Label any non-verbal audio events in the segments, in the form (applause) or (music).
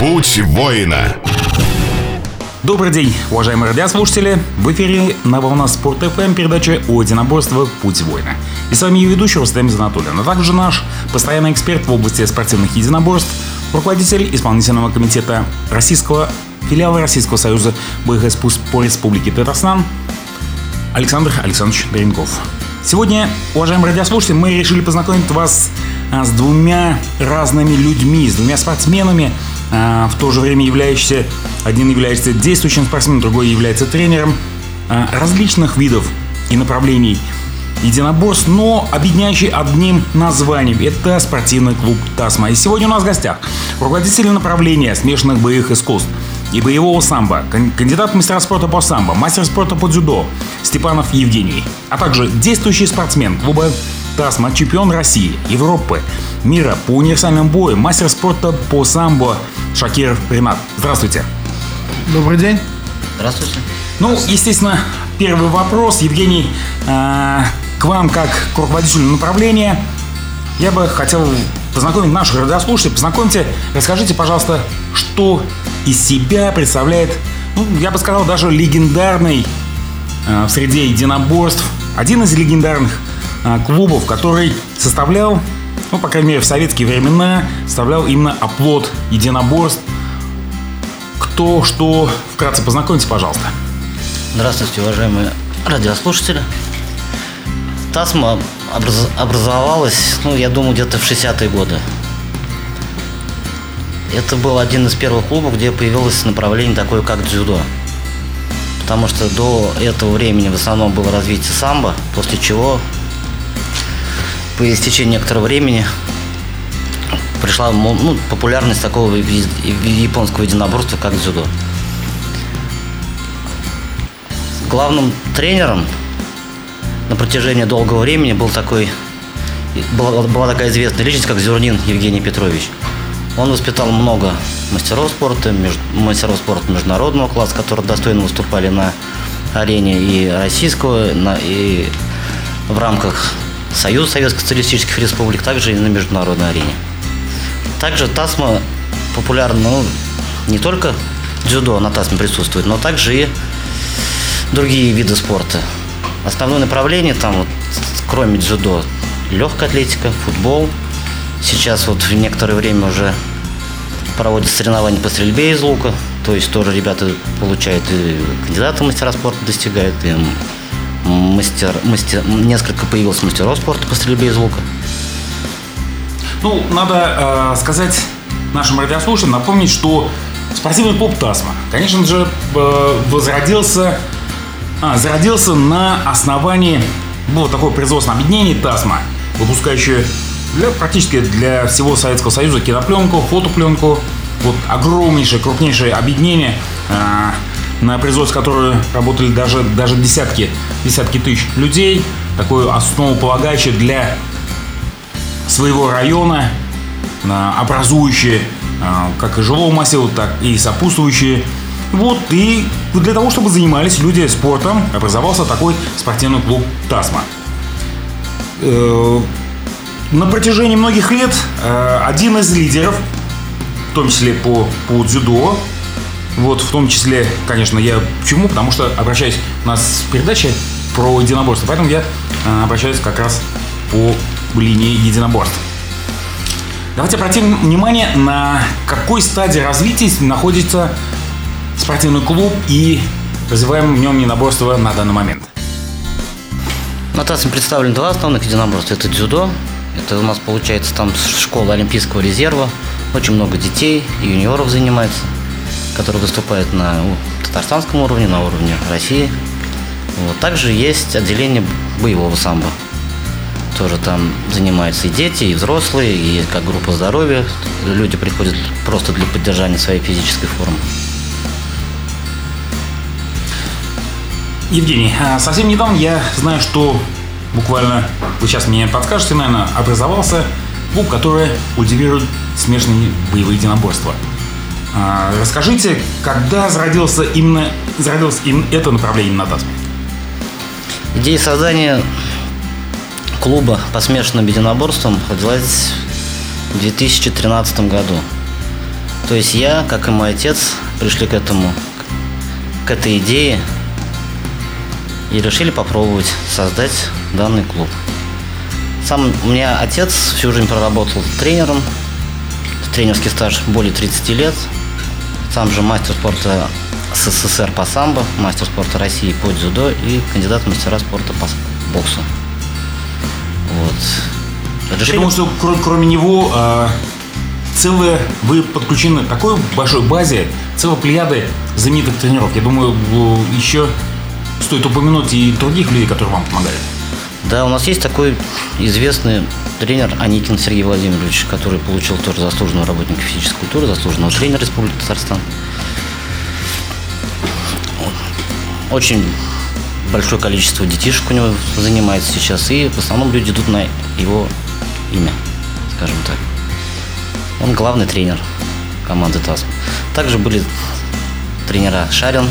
Путь воина. Добрый день, уважаемые радиослушатели! В эфире на волна Спорт ФМ передача о единоборстве «Путь воина». И с вами ее ведущий Рустам Занатуллин, а также наш постоянный эксперт в области спортивных единоборств, руководитель исполнительного комитета российского филиала Российского союза искусств по Республике Татарстан Александр Александрович Доренков. Сегодня, уважаемые радиослушатели, мы решили познакомить вас а, с двумя разными людьми, с двумя спортсменами, а, в то же время являющийся, один является действующим спортсменом, другой является тренером а, различных видов и направлений единоборств, но объединяющий одним названием. Это спортивный клуб «Тасма». И сегодня у нас в гостях руководитель направления смешанных боевых искусств и боевого самбо, кандидат в мастера спорта по самбо, мастер спорта по дзюдо Степанов Евгений, а также действующий спортсмен клуба «Тасма», чемпион России, Европы, мира по универсальным бою, мастер спорта по самбо Шакир Ренат. Здравствуйте. Добрый день. Здравствуйте. Ну, естественно, первый вопрос, Евгений, э, к вам как к руководителю направления. Я бы хотел познакомить наших радиослушателей. Познакомьте, расскажите, пожалуйста, что из себя представляет, ну, я бы сказал, даже легендарный э, в среде единоборств, один из легендарных э, клубов, который составлял ну, по крайней мере, в советские времена составлял именно оплот единоборств. Кто, что, вкратце познакомьтесь, пожалуйста. Здравствуйте, уважаемые радиослушатели. ТАСМА образ... образовалась, ну, я думаю, где-то в 60-е годы. Это был один из первых клубов, где появилось направление такое, как дзюдо. Потому что до этого времени в основном было развитие самбо, после чего по истечении некоторого времени пришла ну, популярность такого японского единоборства, как дзюдо. Главным тренером на протяжении долгого времени был такой, была, была такая известная личность, как Зюрнин Евгений Петрович. Он воспитал много мастеров спорта, мастеров спорта международного класса, которые достойно выступали на арене и российского, и в рамках Союз Советских Социалистических Республик, также и на международной арене. Также ТАСМА популярна ну, не только дзюдо на ТАСМе присутствует, но также и другие виды спорта. Основное направление там, вот, кроме дзюдо, легкая атлетика, футбол. Сейчас вот в некоторое время уже проводят соревнования по стрельбе из лука. То есть тоже ребята получают и кандидаты в мастера спорта достигают, и мастер, мастер, несколько появилось мастеров спорта по стрельбе из лука. Ну, надо э, сказать нашим радиослушателям, напомнить, что спортивный клуб Тасма, конечно же, э, возродился, а, зародился на основании было такое производственное объединение Тасма, выпускающее для, практически для всего Советского Союза кинопленку, фотопленку. Вот огромнейшее, крупнейшее объединение э, на производстве которой работали даже, даже десятки, десятки тысяч людей, такое основополагающее для своего района, образующее как и жилого массива, так и сопутствующие. Вот, и для того, чтобы занимались люди спортом, образовался такой спортивный клуб «Тасма». На протяжении многих лет э, один из лидеров, в том числе по, по дзюдо, вот, в том числе, конечно, я почему? Потому что обращаюсь, у нас передача про единоборство, поэтому я э, обращаюсь как раз по линии единоборств. Давайте обратим внимание, на какой стадии развития находится спортивный клуб и развиваем в нем единоборство на данный момент. На ТАССе представлен два основных единоборства. Это дзюдо, это у нас получается там школа Олимпийского резерва, очень много детей, юниоров занимается – которые выступают на татарстанском уровне, на уровне России. Вот. Также есть отделение боевого самбо. Тоже там занимаются и дети, и взрослые, и как группа здоровья. Люди приходят просто для поддержания своей физической формы. Евгений, а совсем недавно я знаю, что буквально, вы сейчас мне подскажете, наверное, образовался клуб, который культивирует смешанные боевые единоборства – а, расскажите, когда зародился именно, зародилось именно это направление на ТАСМе? Идея создания клуба по смешанным единоборствам родилась в 2013 году. То есть я, как и мой отец, пришли к этому, к этой идее и решили попробовать создать данный клуб. Сам у меня отец всю жизнь проработал тренером, тренерский стаж более 30 лет, сам же мастер спорта СССР по самбо, мастер спорта России по дзюдо и кандидат в мастера спорта по боксу. Вот. Решили... Я думаю, что кроме, кроме него э, целые, вы подключены к такой большой базе, целой плеяды знаменитых тренеров. Я думаю, еще стоит упомянуть и других людей, которые вам помогают. Да, у нас есть такой известный тренер Аникин Сергей Владимирович, который получил тоже заслуженного работника физической культуры, заслуженного тренера Республики Татарстан. Очень большое количество детишек у него занимается сейчас, и в основном люди идут на его имя, скажем так. Он главный тренер команды ТАСМ. Также были тренера Шарин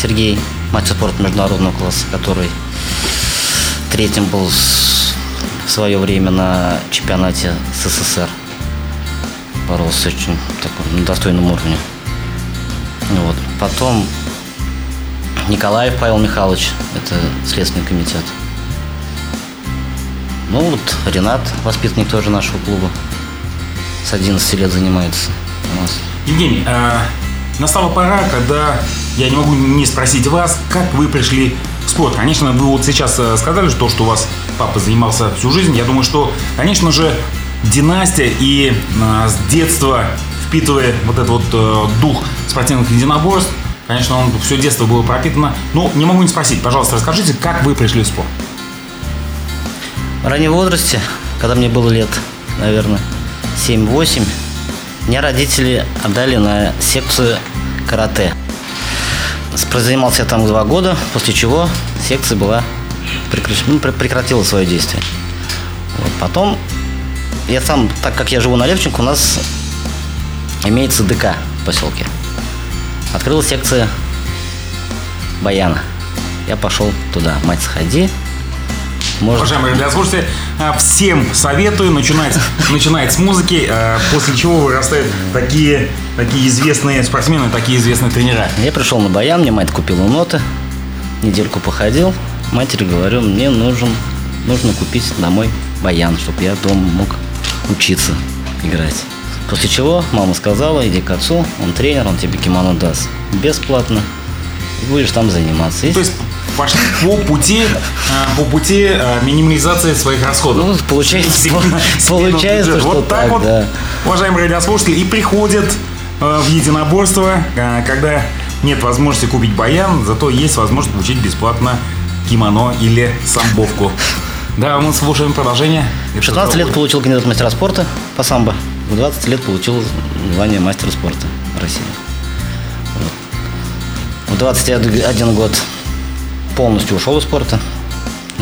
Сергей, мастер спорта международного класса, который третьим был в свое время на чемпионате СССР. Боролся очень такой, на достойном уровне. Вот. Потом Николаев Павел Михайлович, это Следственный комитет. Ну вот Ренат, воспитанник тоже нашего клуба, с 11 лет занимается у нас. Евгений, э, настала пора, когда я не могу не спросить вас, как вы пришли в спорт. Конечно, вы вот сейчас э, сказали, что, что у вас папа занимался всю жизнь. Я думаю, что, конечно же, династия и э, с детства впитывая вот этот вот э, дух спортивных единоборств, Конечно, он все детство было пропитано. Но не могу не спросить, пожалуйста, расскажите, как вы пришли в спорт? В раннем возрасте, когда мне было лет, наверное, 7-8, меня родители отдали на секцию карате. Занимался я там два года, после чего секция была прекращена, ну, прекратила свое действие. Вот. Потом я сам, так как я живу на Левченко, у нас имеется ДК в поселке. Открылась секция баяна. Я пошел туда. Мать, сходи. Может... Уважаемые ребята, слушайте, а, всем советую начинать, начинать с музыки, а, после чего вырастают такие, такие известные спортсмены, такие известные тренера. Я пришел на баян, мне мать купила ноты, недельку походил. Матери говорю, мне нужен, нужно купить домой баян, чтобы я дома мог учиться играть. После чего мама сказала, иди к отцу, он тренер, он тебе кимоно даст бесплатно. И будешь там заниматься. То есть пошли по пути, а, по пути а, минимализации своих расходов. Ну, получается, (laughs) получается что вот так, вот, да. уважаемые радиослушатели, и приходят а, в единоборство, когда нет возможности купить баян, зато есть возможность получить бесплатно кимоно или самбовку. Да, мы слушаем продолжение. В 16 лет получил кандидат мастера спорта по самбо. В 20 лет получил звание мастера спорта России. Вот. В 21 год полностью ушел из спорта.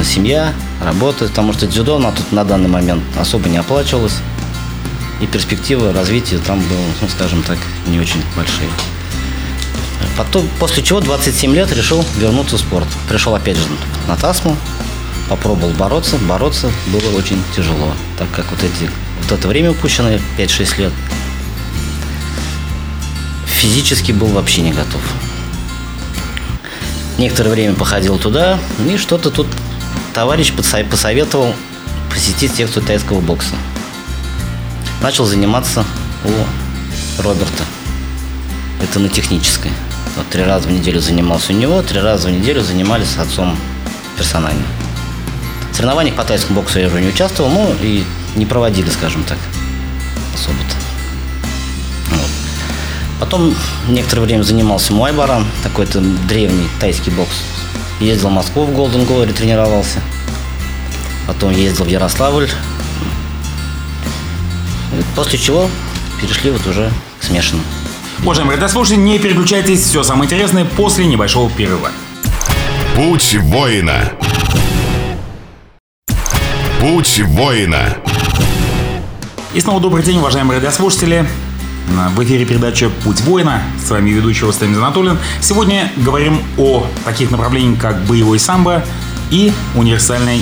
Семья, работа, потому что дзюдо на, тут, на данный момент особо не оплачивалось. И перспективы развития там было, ну, скажем так, не очень большие. Потом, после чего 27 лет решил вернуться в спорт. Пришел опять же на ТАСМу, попробовал бороться. Бороться было очень тяжело, так как вот эти вот это время упущенное, 5-6 лет, физически был вообще не готов. Некоторое время походил туда, и что-то тут товарищ посоветовал посетить секцию тайского бокса. Начал заниматься у Роберта. Это на технической. Вот три раза в неделю занимался у него, три раза в неделю занимались с отцом персонально. В соревнованиях по тайскому боксу я уже не участвовал, ну и не проводили, скажем так, особо-то. Потом некоторое время занимался Муайбаран, такой-то древний тайский бокс. Ездил в Москву в Голден Глори, тренировался. Потом ездил в Ярославль. После чего перешли вот уже к смешанным. Уважаемые радиослушатели, не переключайтесь, все самое интересное после небольшого перерыва. Путь воина. Путь воина. И снова добрый день, уважаемые радиослушатели. В эфире передача «Путь воина». С вами ведущий Остамин Анатолин. Сегодня говорим о таких направлениях, как боевой самбо и универсальный,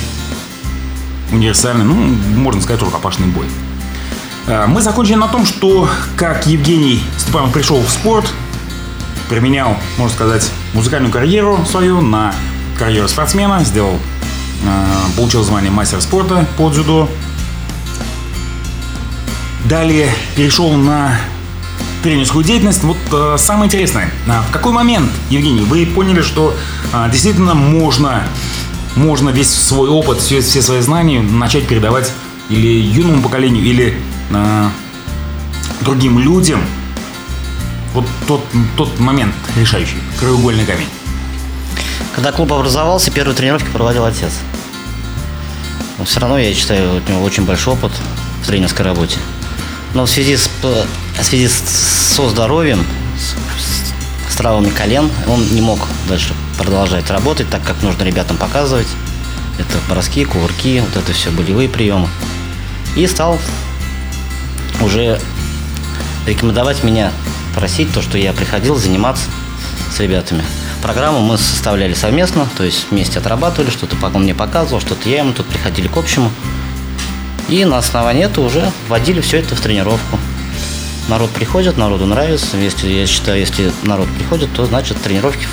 универсальный, ну, можно сказать, рукопашный бой. Э, мы закончили на том, что как Евгений Степанов пришел в спорт, применял, можно сказать, музыкальную карьеру свою на карьеру спортсмена, сделал, э, получил звание мастера спорта по дзюдо. Далее перешел на тренерскую деятельность. Вот э, самое интересное, а в какой момент, Евгений, вы поняли, что э, действительно можно, можно весь свой опыт, все, все свои знания начать передавать или юному поколению, или э, другим людям? Вот тот, тот момент решающий, краеугольный камень. Когда клуб образовался, первые тренировки проводил отец. Но все равно я считаю, у него очень большой опыт в тренерской работе. Но в связи с, в связи со здоровьем, с, с травмами колен, он не мог дальше продолжать работать, так как нужно ребятам показывать. Это броски, кувырки, вот это все болевые приемы. И стал уже рекомендовать меня, просить то, что я приходил заниматься с ребятами. Программу мы составляли совместно, то есть вместе отрабатывали, что-то он мне показывал, что-то я ему, тут приходили к общему. И на основании этого уже вводили все это в тренировку. Народ приходит, народу нравится. Если, я считаю, если народ приходит, то значит тренировки,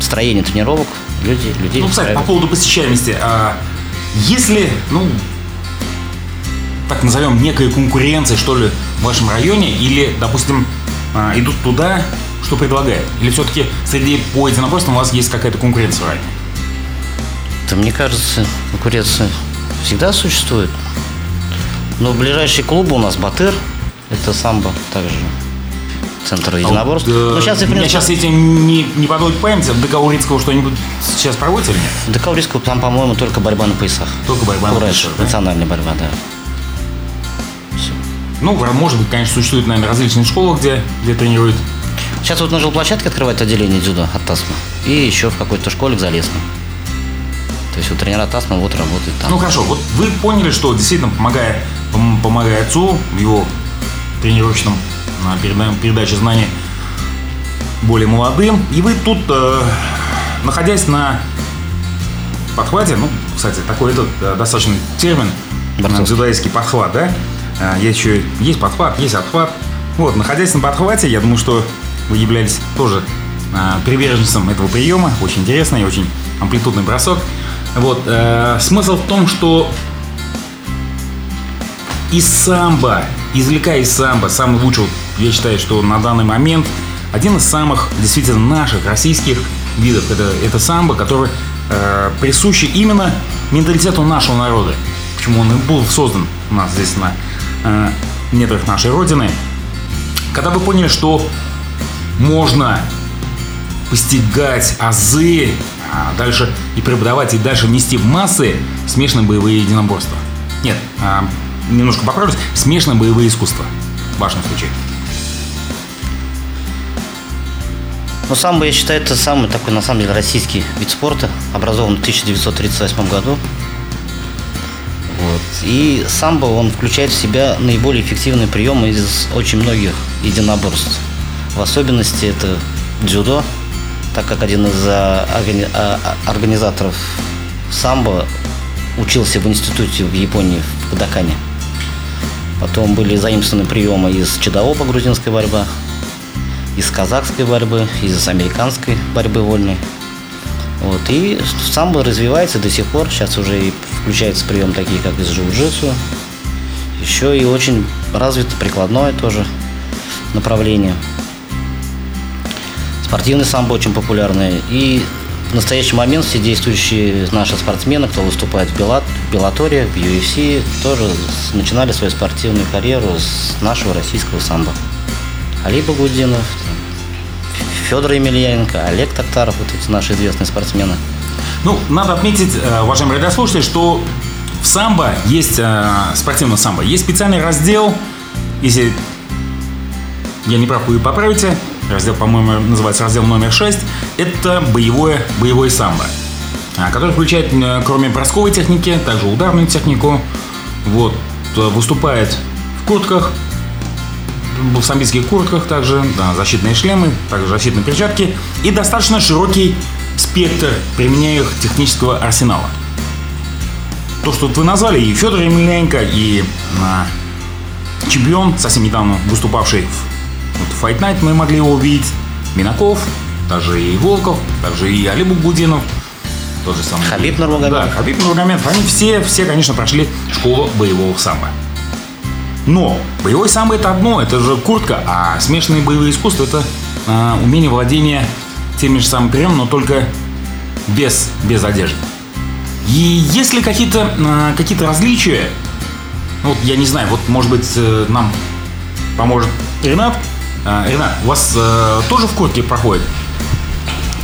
строение тренировок люди, людей Ну, кстати, по поводу посещаемости. А, если, ну, так назовем, некой конкуренции, что ли, в вашем районе, или, допустим, а, идут туда, что предлагают? Или все-таки среди по единоборствам у вас есть какая-то конкуренция в районе? Да мне кажется, конкуренция всегда существует. Но ближайший клуб у нас Батыр, это самбо также центр единоборств. А, ну, сейчас, я, принципе... сейчас этим не, не подводит память, в ДК Урицкого что-нибудь сейчас проводите или нет? В ДК Урицкого там, по-моему, только борьба на поясах. Только борьба на поясах, да? национальная борьба, да. Все. Ну, может быть, конечно, существуют, наверное, различные школы, где, где тренируют. Сейчас вот на жилплощадке открывает отделение дзюдо от ТАСМа. И еще в какой-то школе в Залесном. То есть у тренера Тасна вот работает там. Ну хорошо, вот вы поняли, что действительно помогая, помогая отцу в его тренировочном передаче знаний более молодым, и вы тут, э, находясь на подхвате, ну, кстати, такой этот э, достаточно термин, дзюдоистский подхват, да? Э, есть еще есть подхват, есть отхват. Вот, находясь на подхвате, я думаю, что вы являлись тоже э, приверженцем этого приема. Очень интересный, очень амплитудный бросок. Вот, э, смысл в том, что из самбо, извлекая из самбо, самый лучший, я считаю, что на данный момент один из самых действительно наших российских видов. Это, это самбо, который э, присущи именно менталитету нашего народа. Почему он и был создан у нас здесь на э, недрах нашей Родины. Когда вы поняли, что можно постигать азы а дальше и преподавать, и дальше внести в массы смешанные боевые единоборства. Нет, а, немножко поправлюсь, смешанные боевые искусства в вашем случае. Ну, самбо, я считаю, это самый такой, на самом деле, российский вид спорта, образован в 1938 году. Вот. И самбо, он включает в себя наиболее эффективные приемы из очень многих единоборств. В особенности это дзюдо, так как один из а, а, а, организаторов самбо учился в институте в Японии, в Кадакане. Потом были заимствованы приемы из чадаопа грузинской борьбы, из казахской борьбы, из американской борьбы вольной. Вот. И самбо развивается до сих пор. Сейчас уже и включается прием такие, как из джиу-джитсу. Еще и очень развито прикладное тоже направление. Спортивный самбо очень популярный. И в настоящий момент все действующие наши спортсмены, кто выступает в, Белат, в Белаторе, в UFC, тоже начинали свою спортивную карьеру с нашего российского самбо. Али Багудинов, Федор Емельяненко, Олег Токтаров, вот эти наши известные спортсмены. Ну, надо отметить, э, уважаемые радиослушатели, что в самбо есть, э, спортивное самбо, есть специальный раздел, если я не прав, вы поправите, раздел, по-моему, называется раздел номер 6, это боевое, боевое самбо, а, который включает, э, кроме бросковой техники, также ударную технику, вот, выступает в куртках, в самбийских куртках также, да, защитные шлемы, также защитные перчатки и достаточно широкий спектр применяемых технического арсенала. То, что вы назвали, и Федор Емельяненко, и а, чемпион, совсем недавно выступавший в вот, Fight Night, мы могли его увидеть. Минаков, также и Волков, также и Алибу Гудинов. Тот же самый. Хабиб Нурмагомедов. Да, Хабиб Нурмагомедов. Они все, все, конечно, прошли школу боевого самбо. Но боевой самбо это одно, это же куртка, а смешанные боевые искусства это а, умение владения теми же самыми приемами, но только без, без одежды. И есть ли какие-то а, какие различия? Ну, вот я не знаю, вот может быть э, нам поможет Ренат. А, Ренат, у вас э, тоже в куртке проходит?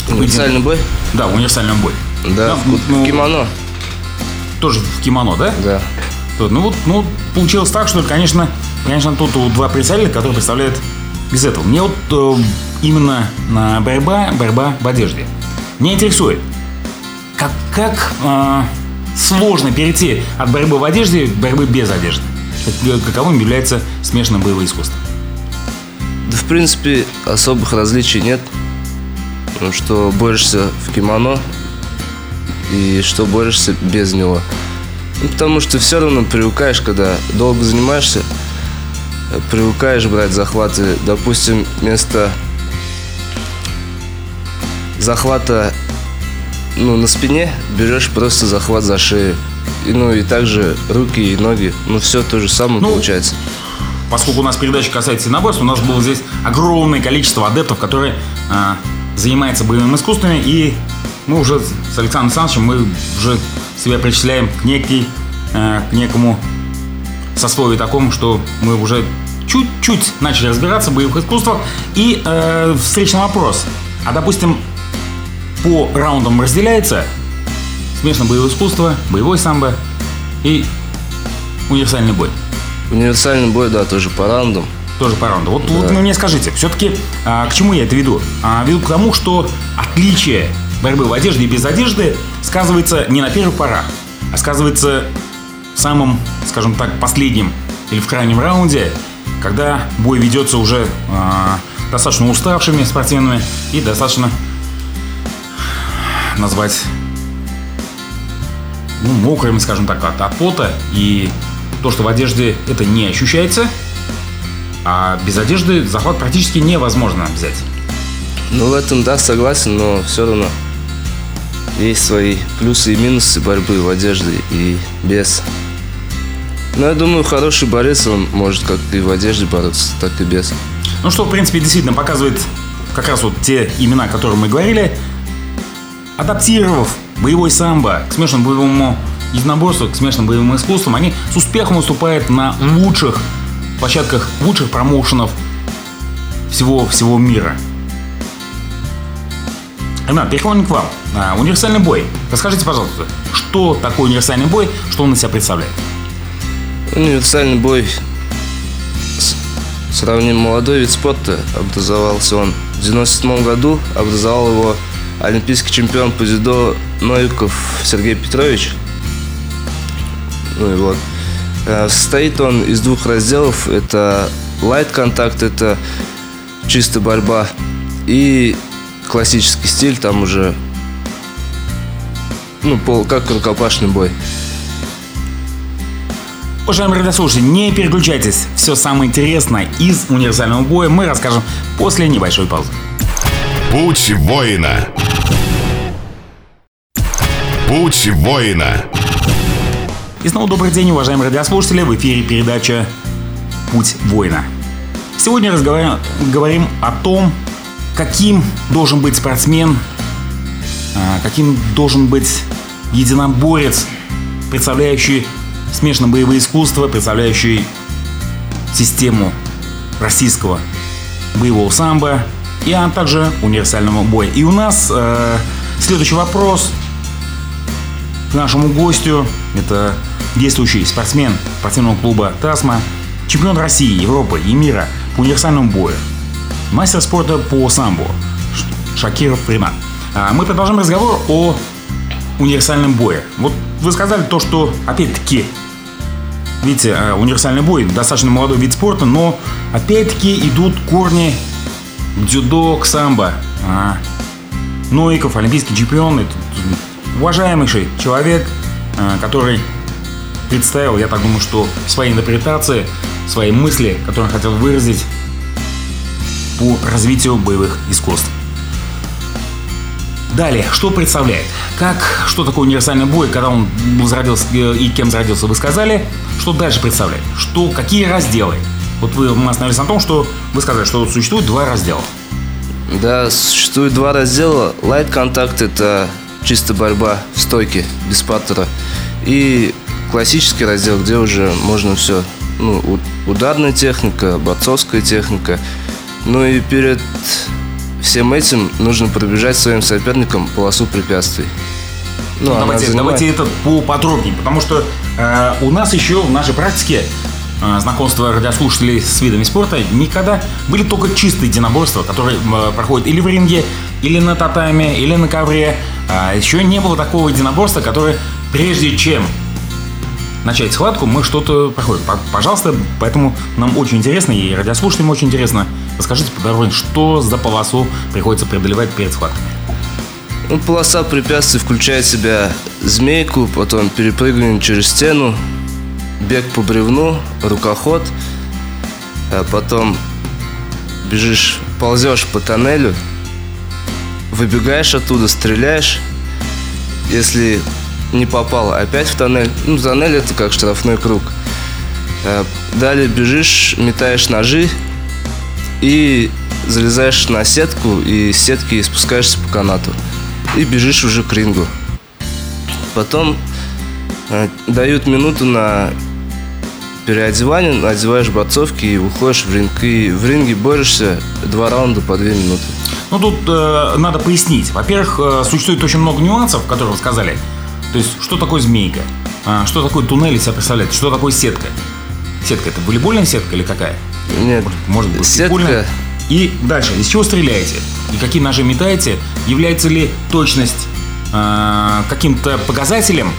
Универсальный бой? Да, универсальный бой. Да, в, ну, в кимоно. Тоже в кимоно, да? Да. Ну вот, ну, получилось так, что, конечно, конечно, тут два представителя, которые представляют без этого. Мне вот э, именно на борьба, борьба в одежде. Меня интересует, как, как э, сложно перейти от борьбы в одежде к борьбе без одежды. Как- Каковым является смешанное боевое искусство. Да, в принципе, особых различий нет. Что борешься в кимоно и что борешься без него. Ну, потому что все равно привыкаешь, когда долго занимаешься, привыкаешь брать захваты. Допустим, вместо захвата ну, на спине берешь просто захват за шею. И, ну и также руки и ноги. Ну все то же самое Ну, получается. Поскольку у нас передача касается единоборств, у нас было здесь огромное количество адептов, которые а, занимаются боевыми искусствами, и мы уже с Александром Александровичем мы уже себя причисляем к некий, а, к некому сословию такому, что мы уже чуть-чуть начали разбираться в боевых искусствах. И э, встречный вопрос. А допустим, по раундам разделяется смешанное боевое искусство, боевой самбо и универсальный бой. Универсальный бой, да, тоже по раундам. Тоже по раунду. Вот, вот вы мне скажите, все-таки к чему я это веду? А, веду к тому, что отличие борьбы в одежде и без одежды сказывается не на первых порах, а сказывается в самом, скажем так, последнем или в крайнем раунде, когда бой ведется уже а, достаточно уставшими спортсменами и достаточно назвать ну, мокрыми, скажем так, от, от пота. И то, что в одежде это не ощущается, а без одежды захват практически невозможно взять. Ну, в этом, да, согласен, но все равно есть свои плюсы и минусы борьбы в одежде и без. Но я думаю, хороший борец, он может как и в одежде бороться, так и без. Ну что, в принципе, действительно показывает как раз вот те имена, о которых мы говорили, адаптировав боевой самбо к смешанному боевому единоборству, к смешанным боевым искусствам, они с успехом выступают на лучших площадках, лучших промоушенов всего, всего мира. Ренат, переходим к вам. А, универсальный бой. Расскажите, пожалуйста, что такое универсальный бой, что он из себя представляет? Универсальный бой сравним молодой вид спорта. Образовался он в 97 году. Образовал его олимпийский чемпион по дзюдо Новиков Сергей Петрович. Ну и вот. Э, Состоит он из двух разделов. Это лайт контакт, это чисто борьба. И классический стиль, там уже ну, пол, как рукопашный бой. Уважаемые радиослушатели, не переключайтесь. Все самое интересное из универсального боя мы расскажем после небольшой паузы. Путь воина. Путь воина. И снова добрый день, уважаемые радиослушатели. В эфире передача «Путь воина». Сегодня разговариваем, говорим о том, каким должен быть спортсмен, а, каким должен быть единоборец, представляющий смешанные боевые искусства, представляющий систему российского боевого самбо и а также универсального боя. И у нас э, следующий вопрос к нашему гостю. Это действующий спортсмен спортивного клуба «Тасма», чемпион России, Европы и мира по универсальному бою, мастер спорта по самбо Шакиров Ренат. А Мы продолжаем разговор о универсальном бое. Вот вы сказали то, что, опять-таки, видите, э, универсальный бой достаточно молодой вид спорта, но опять-таки идут корни дзюдо, к самбо. А, Новиков, олимпийский чемпион, уважаемейший человек, э, который представил, я так думаю, что в своей интерпретации свои мысли, которые он хотел выразить по развитию боевых искусств. Далее, что представляет? Как, что такое универсальный бой, когда он возродился э, и кем зародился, вы сказали. Что дальше представляет? Что, какие разделы? Вот вы, мы остановились на том, что вы сказали, что существует два раздела. Да, существует два раздела. Light контакт это чисто борьба в стойке, без паттера. И классический раздел, где уже можно все. Ну, ударная техника, борцовская техника. Ну и перед всем этим нужно пробежать своим соперникам полосу препятствий. Ну, давайте, занимает... давайте это поподробнее, потому что э, у нас еще в нашей практике э, знакомства радиослушателей с видами спорта никогда были только чистые единоборства, которые э, проходят или в ринге, или на татаме, или на ковре. А еще не было такого единоборства, которое прежде чем начать схватку, мы что-то проходим. Пожалуйста, поэтому нам очень интересно, и радиослушателям очень интересно. Расскажите подробнее, что за полосу приходится преодолевать перед схватками. Ну, полоса препятствий включает в себя змейку, потом перепрыгивание через стену, бег по бревну, рукоход, а потом бежишь, ползешь по тоннелю, выбегаешь оттуда, стреляешь. Если не попал опять в тоннель. Ну, тоннель это как штрафной круг. Э, далее бежишь, метаешь ножи и залезаешь на сетку и с сетки спускаешься по канату. И бежишь уже к рингу. Потом э, дают минуту на переодевание, одеваешь борцовки и уходишь в ринг. И в ринге борешься два раунда по две минуты. Ну, тут э, надо пояснить. Во-первых, э, существует очень много нюансов, которые вы сказали. То есть, что такое змейка? А, что такое туннель из себя представляет? Что такое сетка? Сетка это волейбольная сетка или какая? Нет. Может, может быть, сетка. И дальше, из чего стреляете? И какие ножи метаете? Является ли точность э, каким-то показателем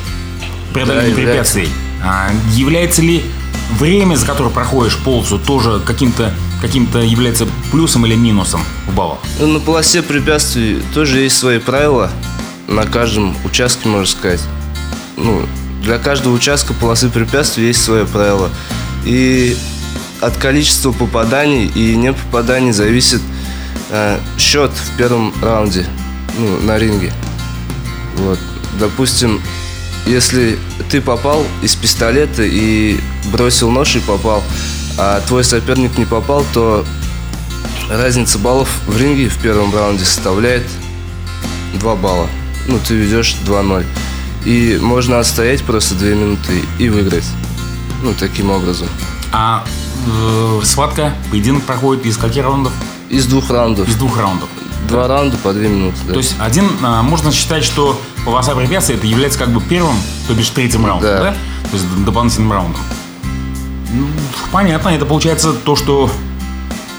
преодоления да, препятствий? А, является ли время, за которое проходишь полосу, тоже каким-то каким является плюсом или минусом в баллах? Ну, на полосе препятствий тоже есть свои правила на каждом участке, можно сказать. Ну, для каждого участка полосы препятствий есть свое правило. И от количества попаданий и не попаданий зависит э, счет в первом раунде ну, на ринге. Вот. Допустим, если ты попал из пистолета и бросил нож и попал, а твой соперник не попал, то разница баллов в ринге в первом раунде составляет 2 балла ну, ты ведешь 2-0. И можно отстоять просто 2 минуты и выиграть. Ну, таким образом. А э, схватка, поединок проходит из каких раундов? Из двух раундов. Из двух раундов. Два да. раунда по две минуты. Да. То есть один, а, можно считать, что полоса препятствия это является как бы первым, то бишь третьим раундом, да? да? То есть дополнительным раундом. Ну, понятно, это получается то, что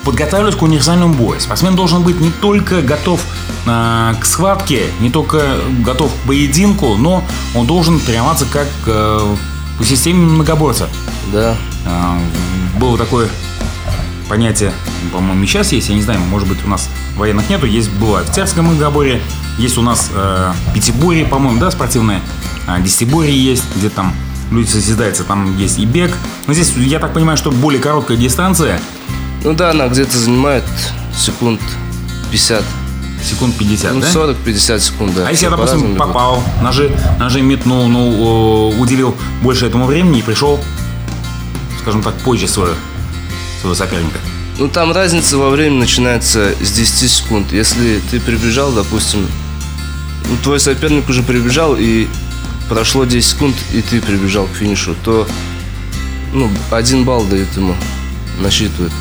подготавливаясь к универсальному бою, спортсмен должен быть не только готов э, к схватке, не только готов к поединку, но он должен тренироваться как э, по системе многоборца. Да. Э, было такое понятие, по-моему, сейчас есть, я не знаю, может быть, у нас военных нету, есть было офицерское многоборье, есть у нас э, пятиборье, по-моему, да, спортивное, э, десятиборье есть, где там люди созидаются, там есть и бег. Но здесь, я так понимаю, что более короткая дистанция, ну да, она где-то занимает секунд 50. Секунд 50, ну, да? 40-50 секунд, да. А если я, допустим, попал, ножи, ножи метнул, ну, уделил больше этому времени и пришел, скажем так, позже своего, своего соперника? Ну, там разница во времени начинается с 10 секунд. Если ты прибежал, допустим, ну, твой соперник уже прибежал, и прошло 10 секунд, и ты прибежал к финишу, то ну, один балл дают ему, насчитывают.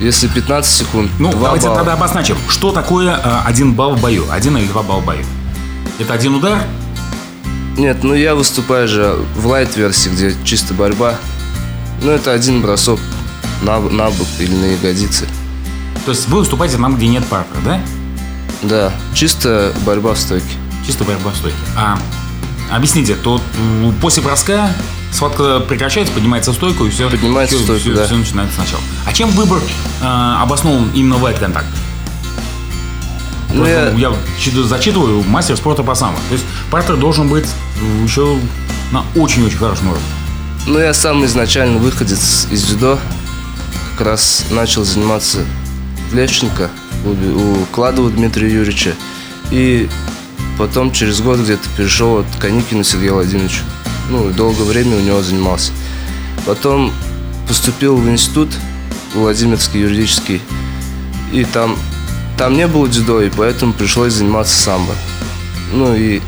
Если 15 секунд, Ну, давайте балла. тогда обозначим, что такое э, один балл в бою, один или два балла в бою. Это один удар? Нет, ну я выступаю же в лайт-версии, где чисто борьба. Ну, это один бросок на, на бок или на ягодицы. То есть вы выступаете там, где нет партера, да? Да, чисто борьба в стойке. Чисто борьба в стойке. А объясните, то после броска Схватка прекращается, поднимается в стойку и все. Поднимается все, стойку, все, да. все начинается сначала. А чем выбор э, обоснован именно в контакт? Ну, я... я зачитываю мастер спорта по самому. То есть партер должен быть еще на очень-очень хорошем уровне. Ну, я сам изначально выходец из дзюдо. как раз начал заниматься в Лещенко у Кладова Дмитрия Юрьевича. И потом через год где-то перешел от Каникина Сергея Владимировича. Ну, долгое время у него занимался. Потом поступил в институт Владимирский юридический. И там, там не было дзюдо, и поэтому пришлось заниматься самбо. Ну и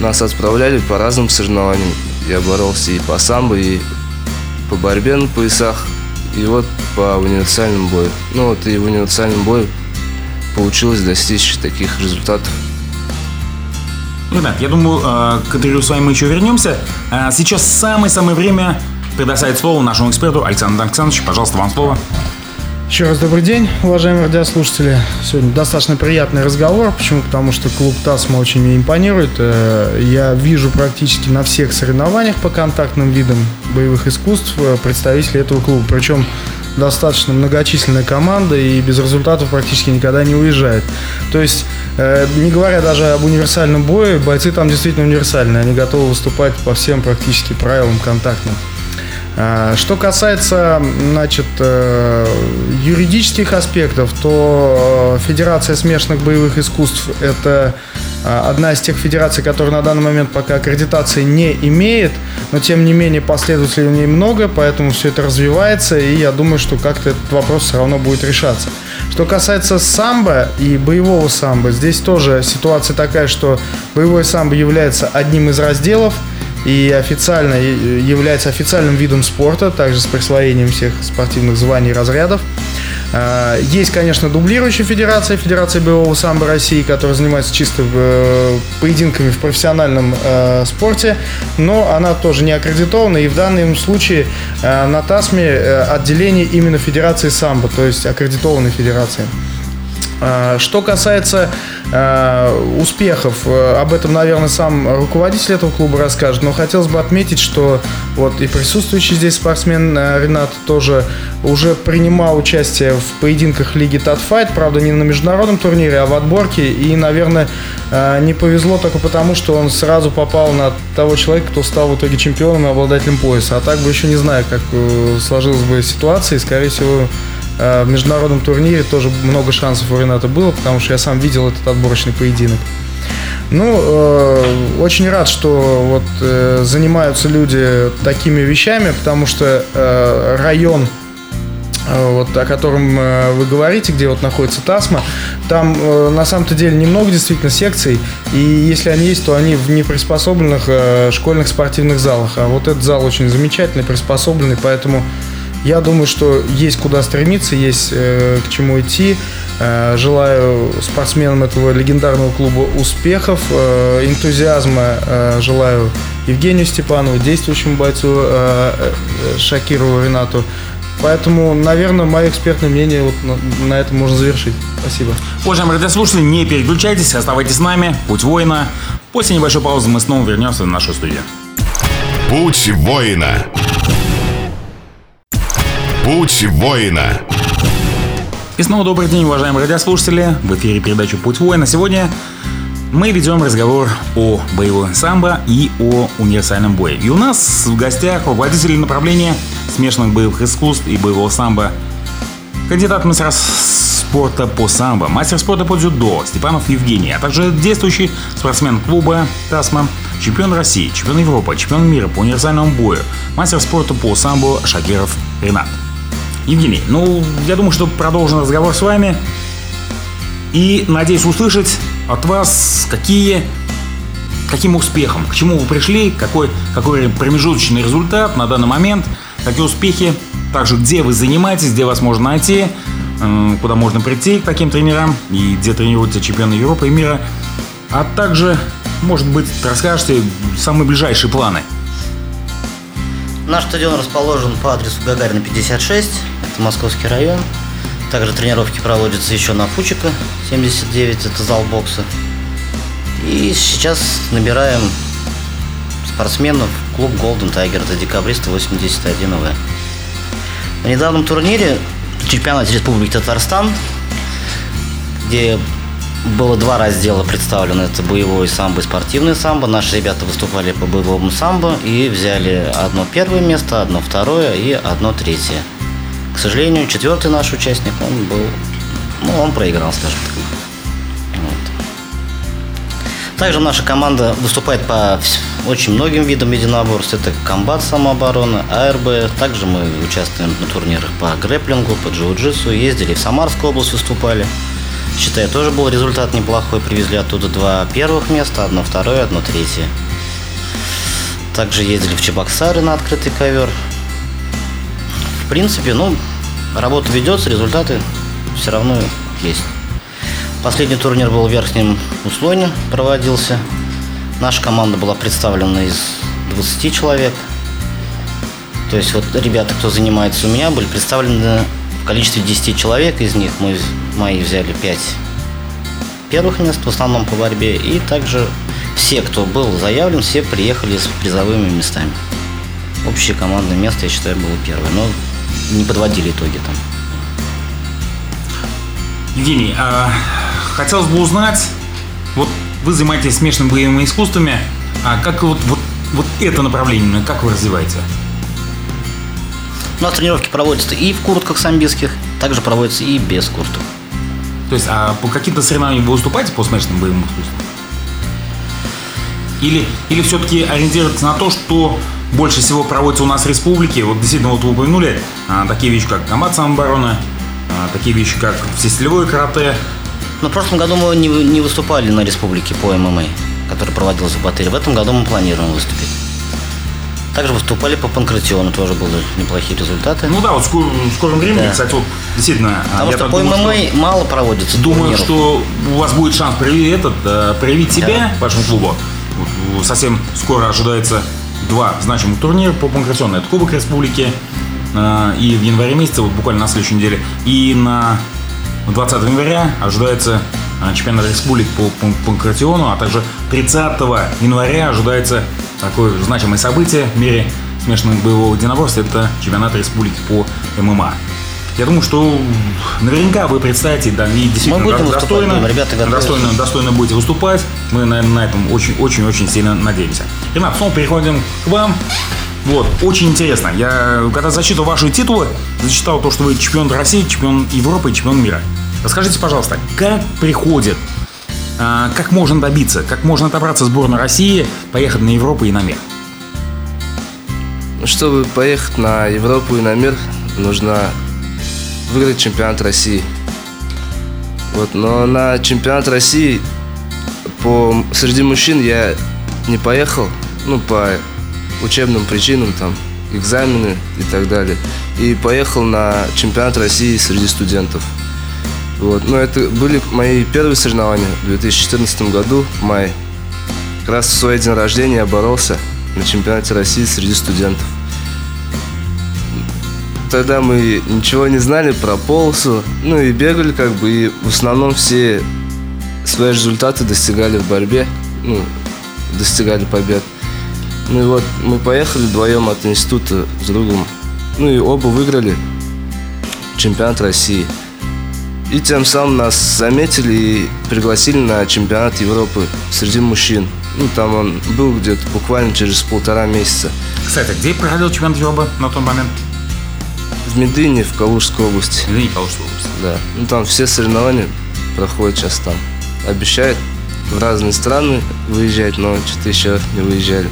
нас отправляли по разным соревнованиям. Я боролся и по самбо, и по борьбе на поясах, и вот по универсальному бою. Ну вот и в универсальном бою получилось достичь таких результатов. Ребят, я думаю, э, к интервью с вами мы еще вернемся. А сейчас самое-самое время предоставить слово нашему эксперту Александру Александровичу. Пожалуйста, вам слово. Еще раз добрый день, уважаемые радиослушатели. Сегодня достаточно приятный разговор. Почему? Потому что клуб ТАСМА очень мне импонирует. Э, я вижу практически на всех соревнованиях по контактным видам боевых искусств э, представителей этого клуба. Причем достаточно многочисленная команда и без результатов практически никогда не уезжает. То есть, э, не говоря даже об универсальном бое, бойцы там действительно универсальные. Они готовы выступать по всем практически правилам контактным. А, что касается значит, э, юридических аспектов, то э, Федерация смешанных боевых искусств – это э, одна из тех федераций, которая на данный момент пока аккредитации не имеет, но тем не менее последователей у нее много, поэтому все это развивается, и я думаю, что как-то этот вопрос все равно будет решаться. Что касается самбо и боевого самбо, здесь тоже ситуация такая, что боевой самбо является одним из разделов – и официально является официальным видом спорта, также с присвоением всех спортивных званий и разрядов. А, есть, конечно, дублирующая федерация, Федерация боевого самбо России, которая занимается чисто э, поединками в профессиональном э, спорте, но она тоже не аккредитована, и в данном случае э, на ТАСМе отделение именно Федерации самбо, то есть аккредитованной федерации. А, что касается э, успехов, э, об этом, наверное, сам руководитель этого клуба расскажет, но хотелось бы отметить, что вот и присутствующий здесь спортсмен э, Ренат тоже уже принимал участие в поединках Лиги Татфайт, правда, не на международном турнире, а в отборке, и, наверное, э, не повезло только потому, что он сразу попал на того человека, кто стал в итоге чемпионом и обладателем пояса. А так бы еще не знаю, как сложилась бы ситуация, и, скорее всего, в международном турнире тоже много шансов у Рената было, потому что я сам видел этот отборочный поединок. Ну, э, очень рад, что вот э, занимаются люди такими вещами, потому что э, район, э, вот о котором э, вы говорите, где вот находится Тасма, там э, на самом-то деле немного действительно секций, и если они есть, то они в неприспособленных э, школьных спортивных залах. А вот этот зал очень замечательный, приспособленный, поэтому я думаю, что есть куда стремиться, есть э, к чему идти. Э, желаю спортсменам этого легендарного клуба успехов, э, энтузиазма. Э, желаю Евгению Степанову, действующему бойцу э, э, Шакирову Ренату. Поэтому, наверное, мое экспертное мнение вот на, на этом можно завершить. Спасибо. Уважаемые радиослушатели, не переключайтесь, оставайтесь с нами. Путь воина. После небольшой паузы мы снова вернемся в нашу студию. Путь воина. Путь воина. И снова добрый день, уважаемые радиослушатели. В эфире передача «Путь воина». Сегодня мы ведем разговор о боевой самбо и о универсальном бое. И у нас в гостях руководитель направления смешанных боевых искусств и боевого самбо, кандидат мастера спорта по самбо, мастер спорта по дзюдо Степанов Евгений, а также действующий спортсмен клуба «Тасма», чемпион России, чемпион Европы, чемпион мира по универсальному бою, мастер спорта по самбо Шакиров Ренат. Евгений, ну, я думаю, что продолжим разговор с вами. И надеюсь услышать от вас, какие, каким успехом, к чему вы пришли, какой, какой промежуточный результат на данный момент, какие успехи, также где вы занимаетесь, где вас можно найти, куда можно прийти к таким тренерам и где тренируются чемпионы Европы и мира. А также, может быть, расскажете самые ближайшие планы – Наш стадион расположен по адресу Гагарина 56, это Московский район. Также тренировки проводятся еще на Фучика 79, это зал бокса. И сейчас набираем спортсменов в клуб Golden Tiger, это декабриста 81 ОВ. На недавнем турнире чемпионате Республики Татарстан, где было два раздела представлены. Это боевой самбо и спортивный самбо. Наши ребята выступали по боевому самбо и взяли одно первое место, одно второе и одно третье. К сожалению, четвертый наш участник, он был, ну, он проиграл, скажем так. Вот. Также наша команда выступает по очень многим видам единоборств. Это комбат самообороны, АРБ. Также мы участвуем на турнирах по грэплингу, по джиу-джитсу. Ездили в Самарскую область, выступали. Считаю, тоже был результат неплохой. Привезли оттуда два первых места, одно второе, одно третье. Также ездили в Чебоксары на открытый ковер. В принципе, ну, работа ведется, результаты все равно есть. Последний турнир был в Верхнем Услоне, проводился. Наша команда была представлена из 20 человек. То есть вот ребята, кто занимается у меня, были представлены в количестве 10 человек. Из них мы мои взяли 5 первых мест, в основном по борьбе. И также все, кто был заявлен, все приехали с призовыми местами. Общее командное место, я считаю, было первое. Но не подводили итоги там. Евгений, а, хотелось бы узнать, вот вы занимаетесь смешанными боевыми искусствами, а как вот, вот, вот это направление, как вы развиваете? У нас тренировки проводятся и в куртках самбистских, также проводятся и без курток. То есть, а по каким-то соревнованиям вы выступаете по смешанным боевым искусствам? Или, или все-таки ориентироваться на то, что больше всего проводится у нас в республике? Вот действительно, вот вы упомянули а, такие вещи, как комбат самообороны, а, такие вещи, как всестилевое карате. Но в прошлом году мы не, не выступали на республике по ММА, который проводился в Батыре. В этом году мы планируем выступить. Также выступали по панкратиону, тоже были неплохие результаты. Ну да, вот в скор- в скором времени, Да. кстати, вот действительно. а, Потому я что по думаю, ММА что- мало проводится Думаю, турниров. что у вас будет шанс проявить этот, э, проявить себя вашему клубу. Совсем скоро ожидается два значимых турнира по панкратиону. Это Кубок Республики э, и в январе месяце, вот буквально на следующей неделе. И на 20 января ожидается э, чемпионат республик по пан- панкратиону, а также 30 января ожидается такое значимое событие в мире смешанных боевого единоборства. Это чемпионат республики по ММА. Я думаю, что наверняка вы представите, да, и действительно Мы будем выступать, достойно, ребята готовятся. достойно, достойно будете выступать. Мы на, на этом очень-очень-очень сильно надеемся. Ренат, снова переходим к вам. Вот, очень интересно. Я когда зачитывал ваши титулы, зачитал то, что вы чемпион России, чемпион Европы и чемпион мира. Расскажите, пожалуйста, как приходит, как можно добиться, как можно отобраться в сборную России, поехать на Европу и на мир? Чтобы поехать на Европу и на мир, нужно выиграть чемпионат России. Вот, но на чемпионат России по, среди мужчин я не поехал, ну, по учебным причинам, там, экзамены и так далее. И поехал на чемпионат России среди студентов. Вот, но это были мои первые соревнования в 2014 году, в мае. Как раз в свой день рождения я боролся на чемпионате России среди студентов. Тогда мы ничего не знали про полосу, ну и бегали как бы, и в основном все свои результаты достигали в борьбе, ну, достигали побед. Ну и вот мы поехали вдвоем от института с другом, ну и оба выиграли чемпионат России. И тем самым нас заметили и пригласили на чемпионат Европы среди мужчин. Ну, там он был где-то буквально через полтора месяца. Кстати, где проходил чемпионат Европы на тот момент? В Медыне, в Калужской области. Извини, Калужской области. Да. Ну, там все соревнования проходят сейчас там. Обещают в разные страны выезжать, но что-то еще не выезжали.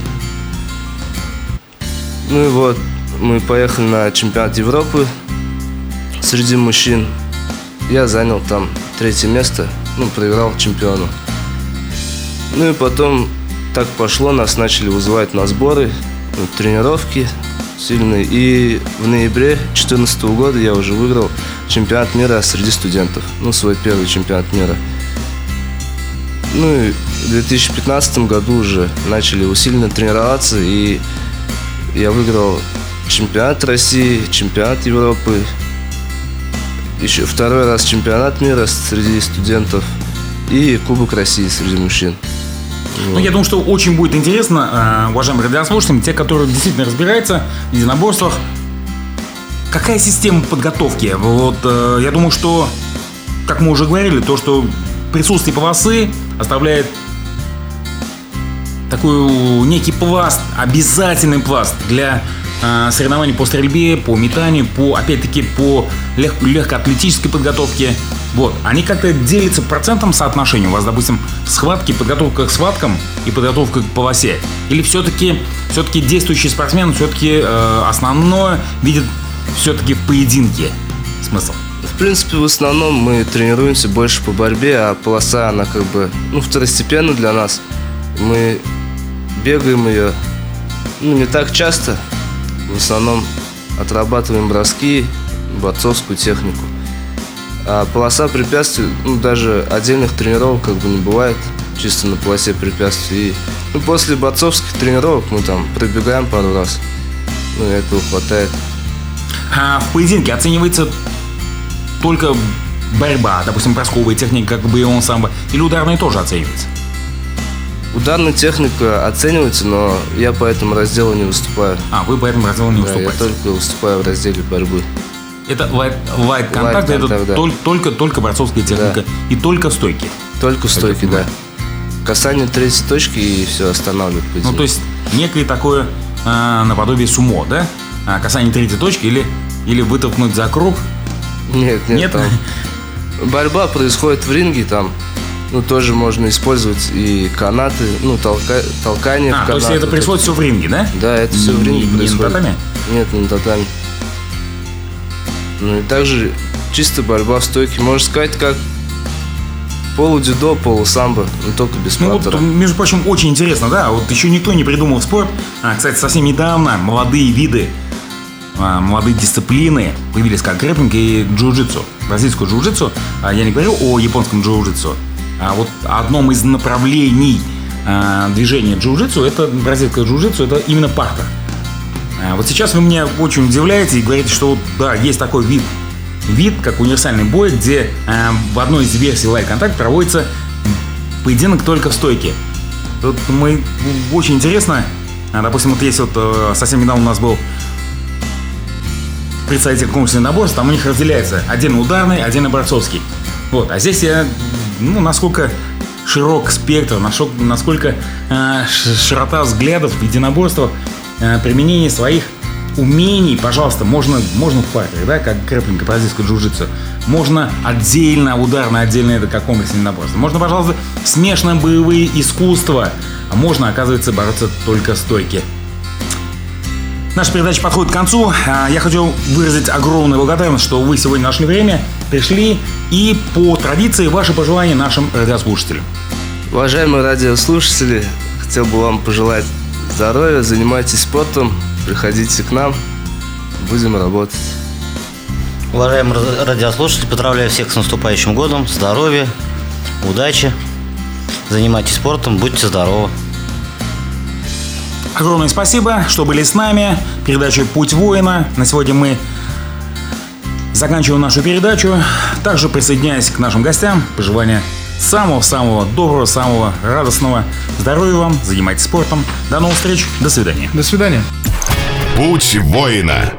Ну и вот, мы поехали на чемпионат Европы среди мужчин. Я занял там третье место, ну, проиграл чемпиону. Ну и потом так пошло, нас начали вызывать на сборы, тренировки сильные. И в ноябре 2014 года я уже выиграл чемпионат мира среди студентов. Ну, свой первый чемпионат мира. Ну и в 2015 году уже начали усиленно тренироваться, и я выиграл чемпионат России, чемпионат Европы, еще второй раз чемпионат мира среди студентов и Кубок России среди мужчин. Ну, я думаю, что очень будет интересно, э, уважаемые радиослушатели, те, которые действительно разбираются в единоборствах, какая система подготовки? Вот, э, я думаю, что, как мы уже говорили, то, что присутствие полосы оставляет такой некий пласт, обязательный пласт для э, соревнований по стрельбе, по метанию, по, опять-таки, по лег- легкоатлетической подготовке. Вот, они как-то делятся процентом соотношения. У вас, допустим, схватки, подготовка к схваткам и подготовка к полосе. Или все-таки все-таки действующий спортсмен все-таки э, основное видит все-таки в поединке смысл. В принципе, в основном мы тренируемся больше по борьбе, а полоса, она как бы, ну, второстепенна для нас. Мы бегаем ее, ну, не так часто. В основном отрабатываем броски, борцовскую технику. А полоса препятствий, ну, даже отдельных тренировок как бы не бывает, чисто на полосе препятствий. И, ну, после борцовских тренировок мы там пробегаем пару раз. Ну, и этого хватает. А в поединке оценивается только борьба, допустим, бросковая техника, как бы он самбо, или ударная тоже оценивается? Ударная техника оценивается, но я по этому разделу не выступаю. А, вы по этому разделу не Да, я выступаете. только выступаю в разделе борьбы. Это light контакт, это да. толь- только, только борцовская техника и только стойки. Только стойки, да. Касание третьей точки и все останавливает Ну, то есть некое такое а, наподобие сумо, да? А, касание третьей точки или, или вытолкнуть за круг. Нет, нет, Нет? там (laughs) борьба происходит в ринге, там ну, тоже можно использовать и канаты, ну, толка, толкание А, в то есть канаты. это происходит все в ринге, да? Да, это все в Не- ринге не на происходит. татами? Нет, не на татами. Ну и также чисто борьба в стойке. Можно сказать, как полудюдо, полусамбо, но только без Ну вот, между прочим, очень интересно, да, вот еще никто не придумал спорт. А, кстати, совсем недавно молодые виды, а, молодые дисциплины появились как грэпплинг и джиу-джитсу. Бразильскую джиу-джитсу, а, я не говорю о японском джиу-джитсу, а вот одном из направлений а, движения джиу-джитсу, это бразильское джиу-джитсу, это именно партер. А, Вот сейчас вы меня очень удивляете и говорите, что да, есть такой вид, вид, как универсальный бой, где а, в одной из версий Contact проводится поединок только в стойке. Тут мы очень интересно, допустим, вот есть вот э, совсем недавно у нас был представитель конкурсного наборства, там у них разделяется отдельно ударный, отдельно борцовский. Вот, а здесь я, ну, насколько широк спектр, насколько, э, широта взглядов в единоборствах, э, применение своих умений, пожалуйста, можно, можно в паре, да, как крэплинг бразильское джиу-джитсу. Можно отдельно, ударно, отдельно это как комплексное единоборство. Можно, пожалуйста, смешанные боевые искусства. А можно, оказывается, бороться только стойки. Наша передача подходит к концу. А, Я хочу выразить огромную благодарность, что вы сегодня нашли время, пришли и по традиции ваши пожелания нашим радиослушателям. Уважаемые радиослушатели, хотел бы вам пожелать здоровья, занимайтесь спортом, приходите к нам, будем работать. Уважаемые ра- радиослушатели, поздравляю всех с наступающим годом. Здоровья, удачи. Занимайтесь спортом, будьте здоровы. Огромное спасибо, что были с нами. Передача «Путь воина». На сегодня мы заканчиваем нашу передачу. Также присоединяясь к нашим гостям, пожелания самого-самого доброго, самого радостного здоровья вам, занимайтесь спортом. До новых встреч, до свидания. До свидания. Путь воина.